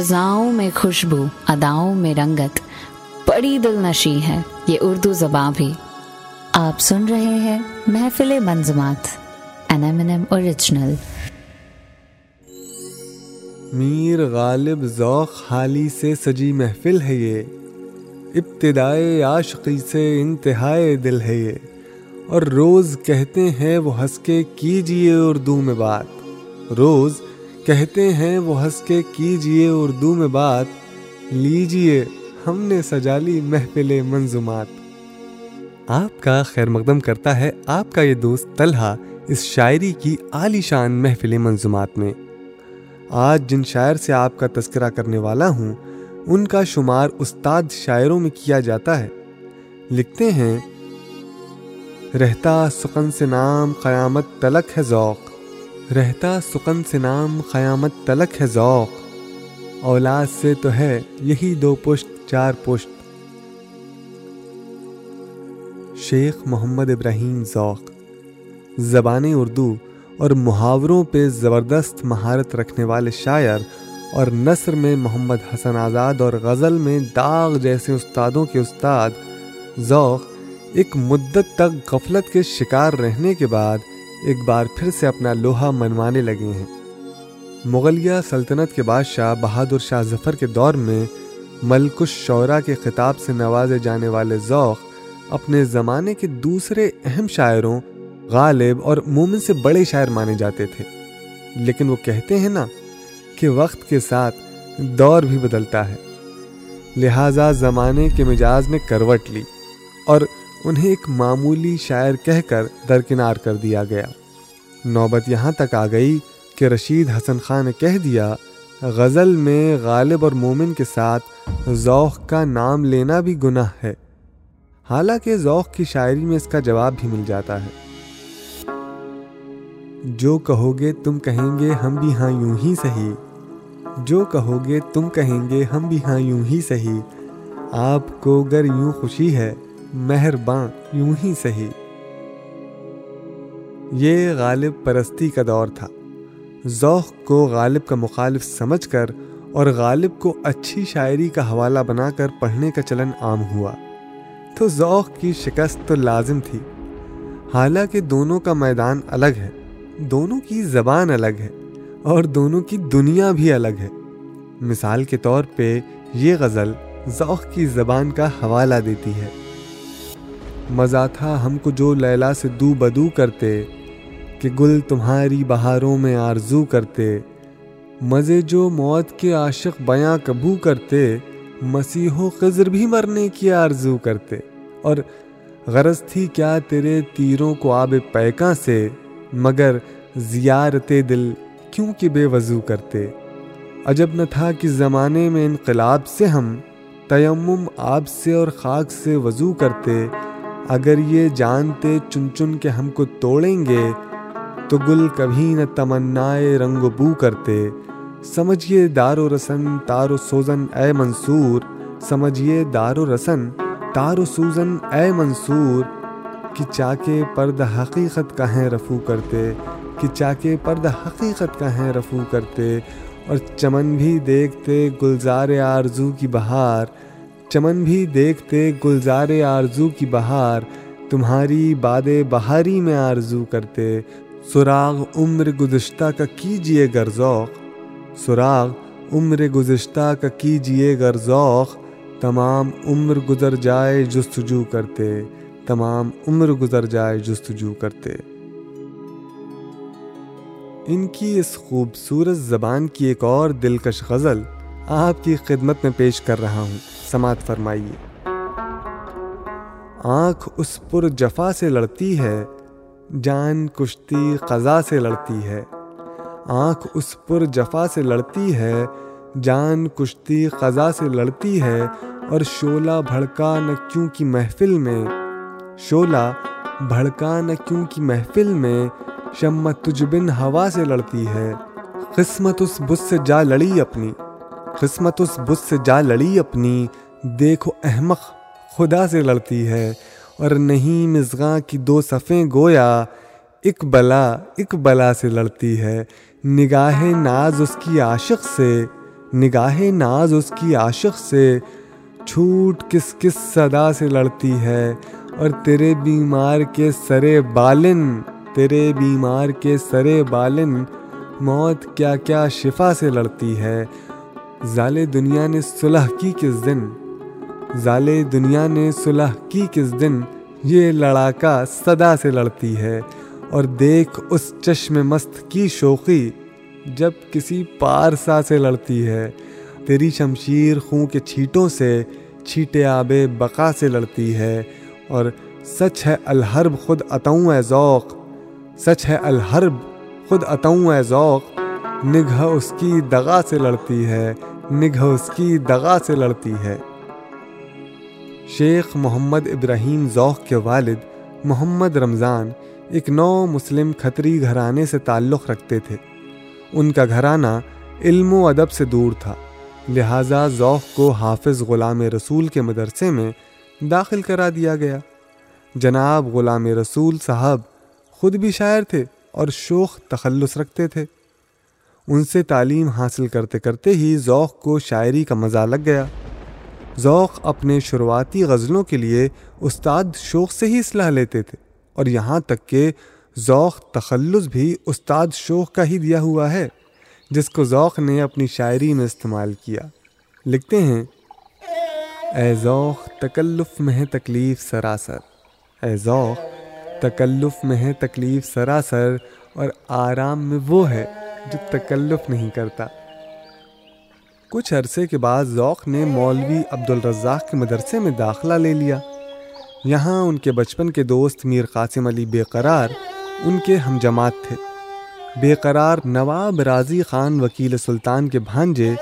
فضاؤں میں خوشبو، اداؤں میں رنگت۔ بڑی دل نشی ہے، یہ اردو زباں بھی۔ آپ سن رہے ہیں محفل منظمات N M N M original Mir Ghalib Zauq Hali سے سجی محفل ہے یہ۔ ابتدائے عاشقی سے انتہائے دل ہے یہ۔ اور روز کہتے ہیں وہ ہنس کے کیجیے اردو میں بات۔ روز کہتے ہیں، وہ ہنس کے، کیجیے اردو میں بات، لیجیے، ہم نے سجا لی محفل منظومات آپ کا خیر مقدم کرتا ہے، آپ کا یہ دوست طلحہ اس شاعری کی عالی شان محفل منظومات میں۔ آج جن شاعر سے آپ کا تذکرہ کرنے والا ہوں، ان کا شمار استاد شاعروں میں کیا جاتا ہے۔ لکھتے ہیں، رہتا سکن سے نام قیامت تلک ہے ذوق رہتا سکن سے نام قیامت تلک ہے ذوق۔ اولاد سے تو ہے یہی دو پشت، چار پشت۔ شیخ محمد ابراہیم ذوق۔ زبان اردو اور محاوروں پہ زبردست مہارت رکھنے والے شاعر اور نثر میں محمد حسن آزاد اور غزل میں داغ جیسے استادوں کے استاد۔ ذوق ایک مدت تک غفلت کے شکار رہنے کے بعد ایک بار پھر سے اپنا لوہا منوانے لگے ہیں۔ مغلیہ سلطنت کے بادشاہ بہادر شاہ ظفر کے دور میں ملک الشعراء کے خطاب سے نوازے جانے والے ذوق اپنے زمانے کے دوسرے اہم شاعروں، غالب اور مومن سے بڑے شاعر مانے جاتے تھے۔ لیکن وہ کہتے ہیں نا کہ وقت کے ساتھ دور بھی بدلتا ہے۔ لہٰذا زمانے کے مزاج میں کروٹ لی اور انہیں ایک معمولی شاعر کہہ کر درکنار کر دیا گیا۔ نوبت یہاں تک آ گئی کہ رشید حسن خان نے کہہ دیا، غزل میں غالب اور مومن کے ساتھ ذوق کا نام لینا بھی گناہ ہے۔ حالانکہ ذوق کی شاعری میں اس کا جواب بھی مل جاتا ہے۔ جو کہو گے تم کہیں گے ہم بھی ہاں یوں ہی سہی جو کہو گے تم کہیں گے ہم بھی ہاں یوں ہی سہی آپ کو گر یوں خوشی ہے مہرباں یوں ہی سہی یہ غالب پرستی کا دور تھا۔ ذوق کو غالب کا مخالف سمجھ کر اور غالب کو اچھی شاعری کا حوالہ بنا کر پڑھنے کا چلن عام ہوا۔ تو ذوق کی شکست تو لازم تھی۔ حالانکہ دونوں کا میدان الگ ہے۔ دونوں کی زبان الگ ہے اور دونوں کی دنیا بھی الگ ہے۔ مثال کے طور پہ یہ غزل ذوق کی زبان کا حوالہ دیتی ہے۔ مزہ تھا ہم کو جو لیلا سے دو بدو کرتے، کہ گل تمہاری بہاروں میں آرزو کرتے۔ مزے جو موت کے عاشق بیاں کبو کرتے، مسیح و خضر بھی مرنے کی آرزو کرتے۔ اور غرض تھی کیا تیرے تیروں کو آب پیکاں سے، مگر زیارت دل کیوں کہ بے وضو کرتے۔ عجب نہ تھا کہ زمانے میں انقلاب سے ہم تیمم آب سے اور خاک سے وضو کرتے۔ اگر یہ جانتے چن چن کے ہم کو توڑیں گے، تو گل کبھی نہ تمنائے رنگ و بو کرتے۔ سمجھیے دار و رسن، تار و سوزن، اے منصور۔ سمجھیے دار و رسن، تار و سوزن، اے منصور۔ کہ چاکے پرد حقیقت کہیں رفو کرتے۔ کہ چاکے پرد حقیقت کہیں رفو کرتے۔ اور چمن بھی دیکھتے گلزار آرزو کی بہار۔ چمن بھی دیکھتے گلزار آرزو کی بہار، تمہاری باد بہاری میں آرزو کرتے، سراغ عمر گزشتہ کا کیجیے گر ذوق۔ سراغ عمر گزشتہ کا کیجیے گر ذوق۔ تمام عمر گزر جائے جستجو کرتے، تمام عمر گزر جائے جستجو کرتے۔ ان کی اس خوبصورت زبان کی ایک اور دلکش غزل آپ کی خدمت میں پیش کر رہا ہوں۔ سماعت فرمائیے۔ آنکھ اس پر جفا سے لڑتی ہے، جان کشتی قضا سے لڑتی ہے۔ آنکھ اس پر جفا سے لڑتی ہے، جان کشتی قضا سے لڑتی ہے۔ اور شولہ بھڑکا نہ کیوں کی محفل میں۔ شولہ بھڑکا نہ کیوں کی محفل میں شمت تجھ بن ہوا سے لڑتی ہے۔ قسمت اس بس سے جا لڑی اپنی۔ قسمت اس بس سے جا لڑی اپنی۔ دیکھو احمق، خدا سے لڑتی ہے۔ اور نہیں مزغاں کی دو صفیں گویا۔ اک بلا اک بلا سے لڑتی ہے۔ نگاہ ناز اس کی عاشق سے۔ نگاہ ناز اس کی عاشق سے۔ چھوٹ کس کس صدا سے لڑتی ہے۔ اور تیرے بیمار کے سرے بالن، تیرے بیمار کے سرے بالن۔ موت کیا کیا شفا سے لڑتی ہے۔ ظال دنیا نے صلح کی کس دن؟ ظال دنیا نے صلح کی کس دن؟ یہ لڑاکا صدا سے لڑتی ہے اور دیکھ اس چشم مست کی شوقی جب کسی پارسا سے لڑتی ہے۔ تیری شمشیر خوں کے چھیٹوں سے چھیٹے آب بقا سے لڑتی ہے اور سچ ہے الحرب خود اتوں اے ذوق۔ سچ ہے الحرب خود اتوں اے ذوق۔ نگہ اس کی دغا سے لڑتی ہے۔ نگہ اس کی دغا سے لڑتی ہے۔ شیخ محمد ابراہیم ذوق کے والد محمد رمضان ایک نو مسلم کھتری گھرانے سے تعلق رکھتے تھے۔ ان کا گھرانہ علم و ادب سے دور تھا، لہٰذا ذوق کو حافظ غلام رسول کے مدرسے میں داخل کرا دیا گیا۔ جناب غلام رسول صاحب خود بھی شاعر تھے اور شوق تخلص رکھتے تھے۔ ان سے تعلیم حاصل کرتے کرتے ہی ذوق کو شاعری کا مزہ لگ گیا۔ ذوق اپنے شروعاتی غزلوں کے لیے استاد شوق سے ہی اصلاح لیتے تھے اور یہاں تک کہ ذوق تخلص بھی استاد شوق کا ہی دیا ہوا ہے، جس کو ذوق نے اپنی شاعری میں استعمال کیا۔ لکھتے ہیں، اے ذوق، تکلف میں ہے تکلیف سراسر۔ اے ذوق، تکلف میں ہے تکلیف سراسر اور آرام میں وہ ہے۔ جو تکلف نہیں کرتا۔ کچھ عرصے کے بعد ذوق نے مولوی عبد الرزاق کے مدرسے میں داخلہ لے لیا۔ یہاں ان کے بچپن کے دوست میر قاسم علی بے قرار ان کے ہم جماعت تھے۔ بے قرار نواب راضی خان وکیل سلطان کے بھانجے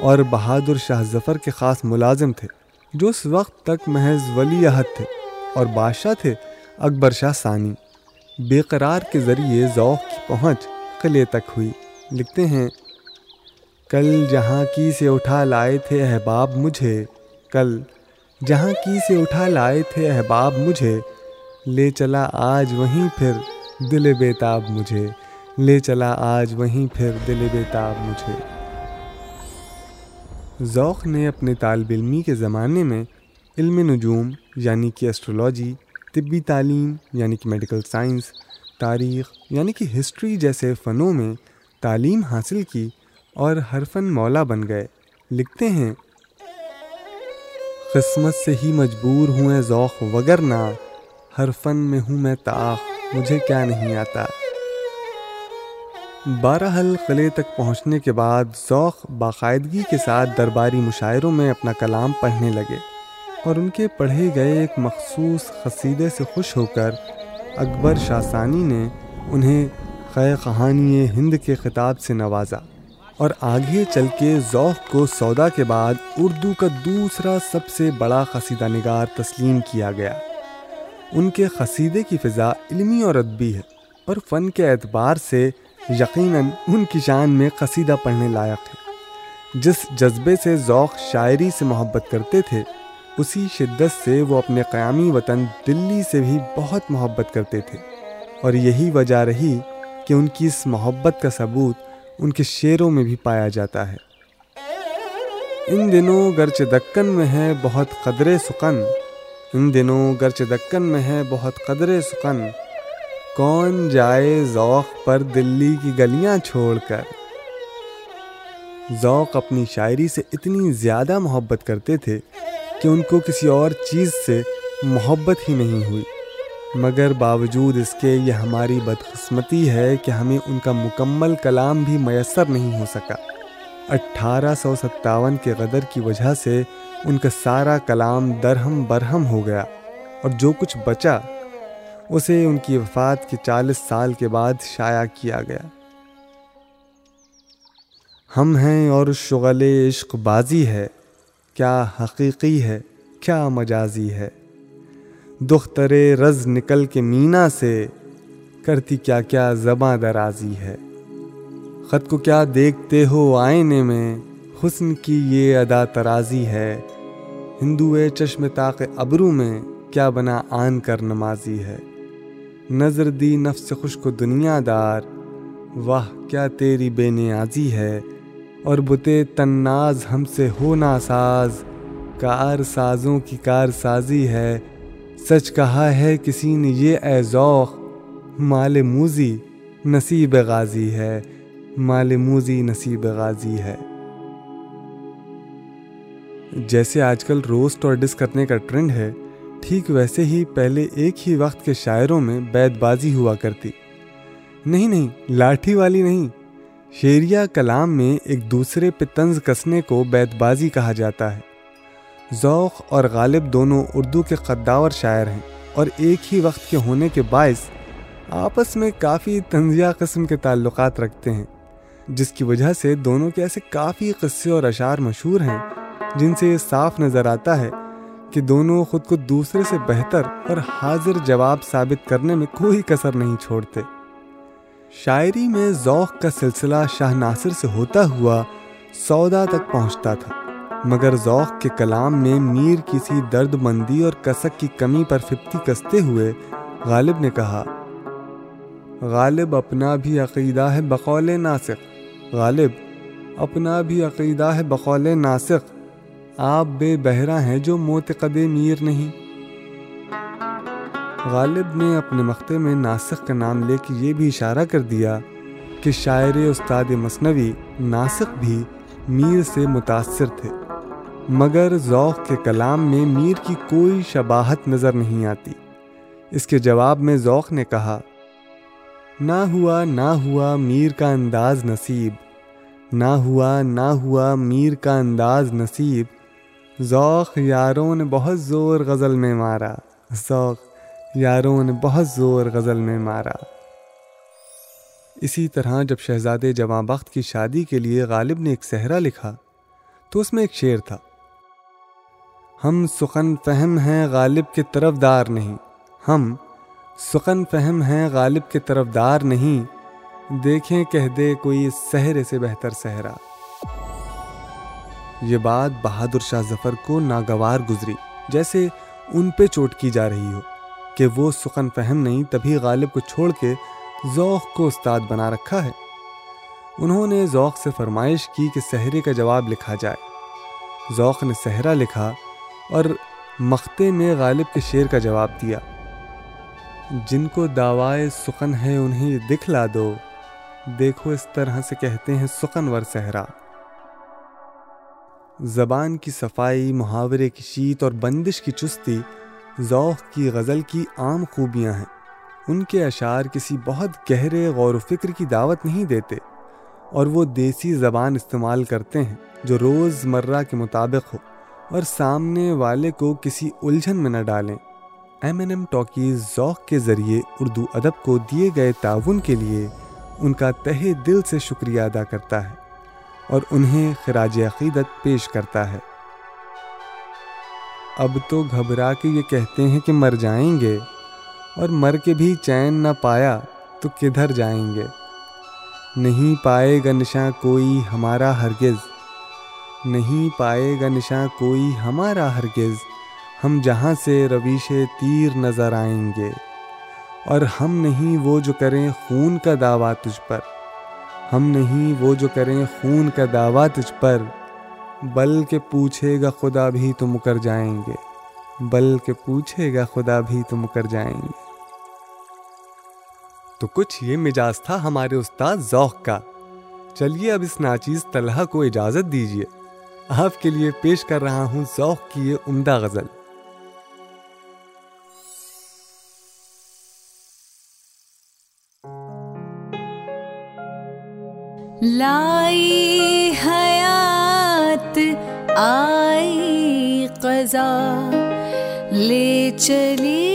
اور بہادر شاہ ظفر کے خاص ملازم تھے، جو اس وقت تک محض ولی عہد تھے اور بادشاہ تھے اکبر شاہ ثانی۔ بے قرار کے ذریعے ذوق کی پہنچ قلعے تک ہوئی۔ لکھتے ہیں، کل جہاں کی سے اٹھا لائے تھے احباب مجھے، کل جہاں کی سے اٹھا لائے تھے احباب مجھے، لے چلا آج وہیں پھر دل بیتاب مجھے، لے چلا آج وہیں پھر دل بیتاب مجھے. ذوق نے اپنے طالب علمی کے زمانے میں علم نجوم یعنی کہ اسٹرولوجی طبی تعلیم یعنی کہ میڈیکل سائنس تاریخ یعنی کہ ہسٹری جیسے فنوں میں تعلیم حاصل کی اور ہر فن مولا بن گئے۔ لکھتے ہیں، قسمت سے ہی مجبور ہوں اے ذوق وگرنہ ہر فن میں ہوں میں تاخ، مجھے کیا نہیں آتا۔ بارہ حل قلعے تک پہنچنے کے بعد ذوق باقاعدگی کے ساتھ درباری مشاعروں میں اپنا کلام پڑھنے لگے اور ان کے پڑھے گئے ایک مخصوص قصیدے سے خوش ہو کر اکبر شاسانی نے انہیں خے کہانی ہند کے خطاب سے نوازا اور آگے چل کے ذوق کو سودا کے بعد اردو کا دوسرا سب سے بڑا قصیدہ نگار تسلیم کیا گیا۔ ان کے قصیدے کی فضا علمی اور ادبی ہے اور فن کے اعتبار سے یقیناً ان کی شان میں قصیدہ پڑھنے لائق ہے۔ جس جذبے سے ذوق شاعری سے محبت کرتے تھے، اسی شدت سے وہ اپنے قیامی وطن دلی سے بھی بہت محبت کرتے تھے۔ اور یہی وجہ رہی کہ ان کی اس محبت کا ثبوت ان کے شعروں میں بھی پایا جاتا ہے۔ ان دنوں گرچہ دکن میں ہے بہت قدر سکن، ان دنوں گرچہ دکن میں ہے بہت قدر سکن، کون جائے ذوق پر دلی کی گلیاں چھوڑ کر۔ ذوق اپنی شاعری سے اتنی زیادہ محبت کرتے تھے کہ ان کو کسی اور چیز سے محبت ہی نہیں ہوئی۔ مگر باوجود اس کے یہ ہماری بدقسمتی ہے کہ ہمیں ان کا مکمل کلام بھی میسر نہیں ہو سکا۔ اٹھارہ سو ستاون کے غدر کی وجہ سے ان کا سارا کلام درہم برہم ہو گیا اور جو کچھ بچا، اسے ان کی وفات کے چالیس سال کے بعد شائع کیا گیا۔ ہم ہیں اور شغل عشق بازی ہے، کیا حقیقی ہے، کیا مجازی ہے۔ دختر رز نکل کے مینا سے کرتی کیا کیا زباں درازی ہے۔ خط کو کیا دیکھتے ہو آئینے میں حسن کی یہ ادا ترازی ہے۔ ہندو چشم طاق ابرو میں کیا بنا آن کر نمازی ہے۔ نظر دی نفس خوش کو دنیا دار، واہ کیا تیری بے نیازی ہے۔ اور بتے تناز ہم سے ہو ناساز، کار سازوں کی کار سازی ہے۔ سچ کہا ہے کسی نے یہ اے ذوق، مال موزی نصیب غازی ہے، مال موزی نصیب غازی ہے۔ جیسے آج کل روسٹ اور ڈس کرنے کا ٹرینڈ ہے، ٹھیک ویسے ہی پہلے ایک ہی وقت کے شاعروں میں بیت بازی ہوا کرتی۔ نہیں نہیں، لاٹھی والی نہیں۔ شیریہ کلام میں ایک دوسرے پہ طنز کسنے کو بیت بازی کہا جاتا ہے۔ ذوق اور غالب دونوں اردو کے قداور شاعر ہیں اور ایک ہی وقت کے ہونے کے باعث آپس میں کافی تنزیہ قسم کے تعلقات رکھتے ہیں، جس کی وجہ سے دونوں کے ایسے کافی قصے اور اشعار مشہور ہیں، جن سے یہ صاف نظر آتا ہے کہ دونوں خود کو دوسرے سے بہتر اور حاضر جواب ثابت کرنے میں کوئی کسر نہیں چھوڑتے۔ شاعری میں ذوق کا سلسلہ شاہ ناصر سے ہوتا ہوا سودا تک پہنچتا تھا۔ مگر ذوق کے کلام میں میر کسی درد مندی اور کسک کی کمی پر فپتی کستے ہوئے غالب نے کہا، غالب اپنا بھی عقیدہ ہے بقول ناسق۔ غالب، اپنا بھی عقیدہ ہے بقول ناسق۔ آپ بے بہرا ہیں جو موتقد میر نہیں۔ غالب نے اپنے مختے میں ناسق کا نام لے کے یہ بھی اشارہ کر دیا کہ شاعر استاد مصنوی ناسق بھی میر سے متاثر تھے۔ مگر ذوق کے کلام میں میر کی کوئی شباہت نظر نہیں آتی۔ اس کے جواب میں ذوق نے کہا، نہ ہوا نہ ہوا میر کا انداز نصیب۔ نہ ہوا نہ ہوا میر کا انداز نصیب۔ ذوق یاروں نے بہت زور غزل میں مارا۔ ذوق یاروں نے بہت زور غزل میں مارا۔ اسی طرح جب شہزادے جواں بخت کی شادی کے لیے غالب نے ایک صحرا لکھا، تو اس میں ایک شعر تھا۔ ہم سخن فہم ہیں غالب کے طرف دار نہیں۔ ہم سخن فہم ہیں غالب کے طرف دار نہیں۔ دیکھیں کہہ دے کوئی سہرے سے بہتر صحرا یہ بات بہادر شاہ ظفر کو ناگوار گزری۔ جیسے ان پہ چوٹ کی جا رہی ہو کہ وہ سخن فہم نہیں، تبھی غالب کو چھوڑ کے ذوق کو استاد بنا رکھا ہے۔ انہوں نے ذوق سے فرمائش کی کہ سہرے کا جواب لکھا جائے۔ ذوق نے صحرا لکھا اور مختے میں غالب کے شعر کا جواب دیا۔ جن کو دعوائے سخن ہے انہیں دکھلا دو۔ دیکھو اس طرح سے کہتے ہیں سخن ور صحرا۔ زبان کی صفائی، محاورے کی شیت اور بندش کی چستی، ذوق کی غزل کی عام خوبیاں ہیں۔ ان کے اشعار کسی بہت گہرے غور و فکر کی دعوت نہیں دیتے۔ اور وہ دیسی زبان استعمال کرتے ہیں جو روز مرہ کے مطابق ہو۔ اور سامنے والے کو کسی الجھن میں نہ ڈالیں۔ ایم این ایم ٹاکیز ذوق کے ذریعے اردو ادب کو دیے گئے تعاون کے لیے ان کا تہ دل سے شکریہ ادا کرتا ہے اور انہیں خراج عقیدت پیش کرتا ہے۔ اب تو گھبرا کے یہ کہتے ہیں کہ مر جائیں گے اور مر کے بھی چین نہ پایا تو کدھر جائیں گے؟ نہیں پائے گا نشاں کوئی ہمارا ہرگز۔ نہیں پائے گا نشاں کوئی ہمارا ہرگز۔ ہم جہاں سے رویش تیر نظر آئیں گے۔ اور ہم نہیں وہ جو کریں خون کا دعویٰ تجھ پر۔ ہم نہیں وہ جو کریں خون کا دعویٰ تجھ پر۔ بلکہ پوچھے گا خدا بھی تو مکر جائیں گے۔ بلکہ پوچھے گا خدا بھی تو مکر جائیں گے۔ تو کچھ یہ مجاز تھا ہمارے استاد ذوق کا۔ چلیے اب اس ناچیز طلحہ کو اجازت دیجیے۔ آپ کے لیے پیش کر رہا ہوں ذوق کی یہ عمدہ غزل۔ لائی حیات، آئی قضا، لے چلی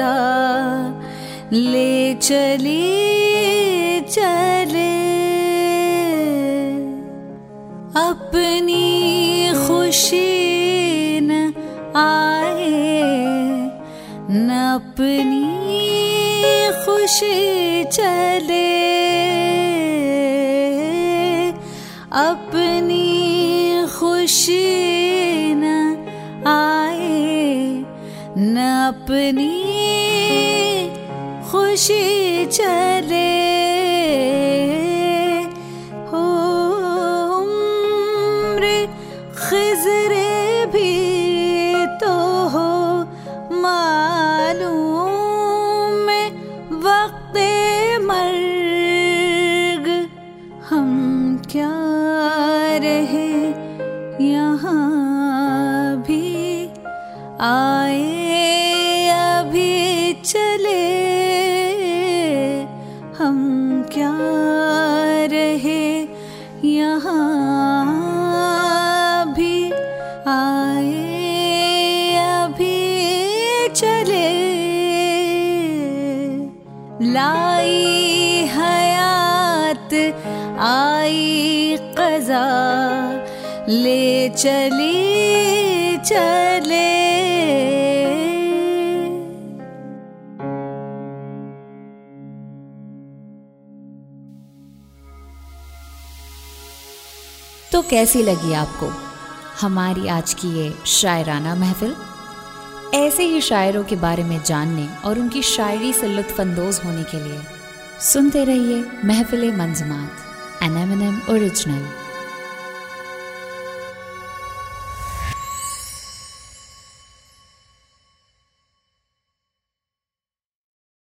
آئی لے چلی چلے اپنی خوشی نہ آئے نہ اپنی خوشی چلے نہ اپنی خوشی چلے چلے۔ ہم کیا رہے؟ یہاں بھی آئے، ابھی چلے۔ لائی حیات، آئی قضا۔ لے چلی تو کیسی لگی آپ کو ہماری آج کی یہ شاعرانہ محفل؟ ایسے ہی شاعروں کے بارے میں جاننے اور ان کی شاعری سے لطف اندوز ہونے کے لیے سنتے رہیے محفل منظمات N M N M original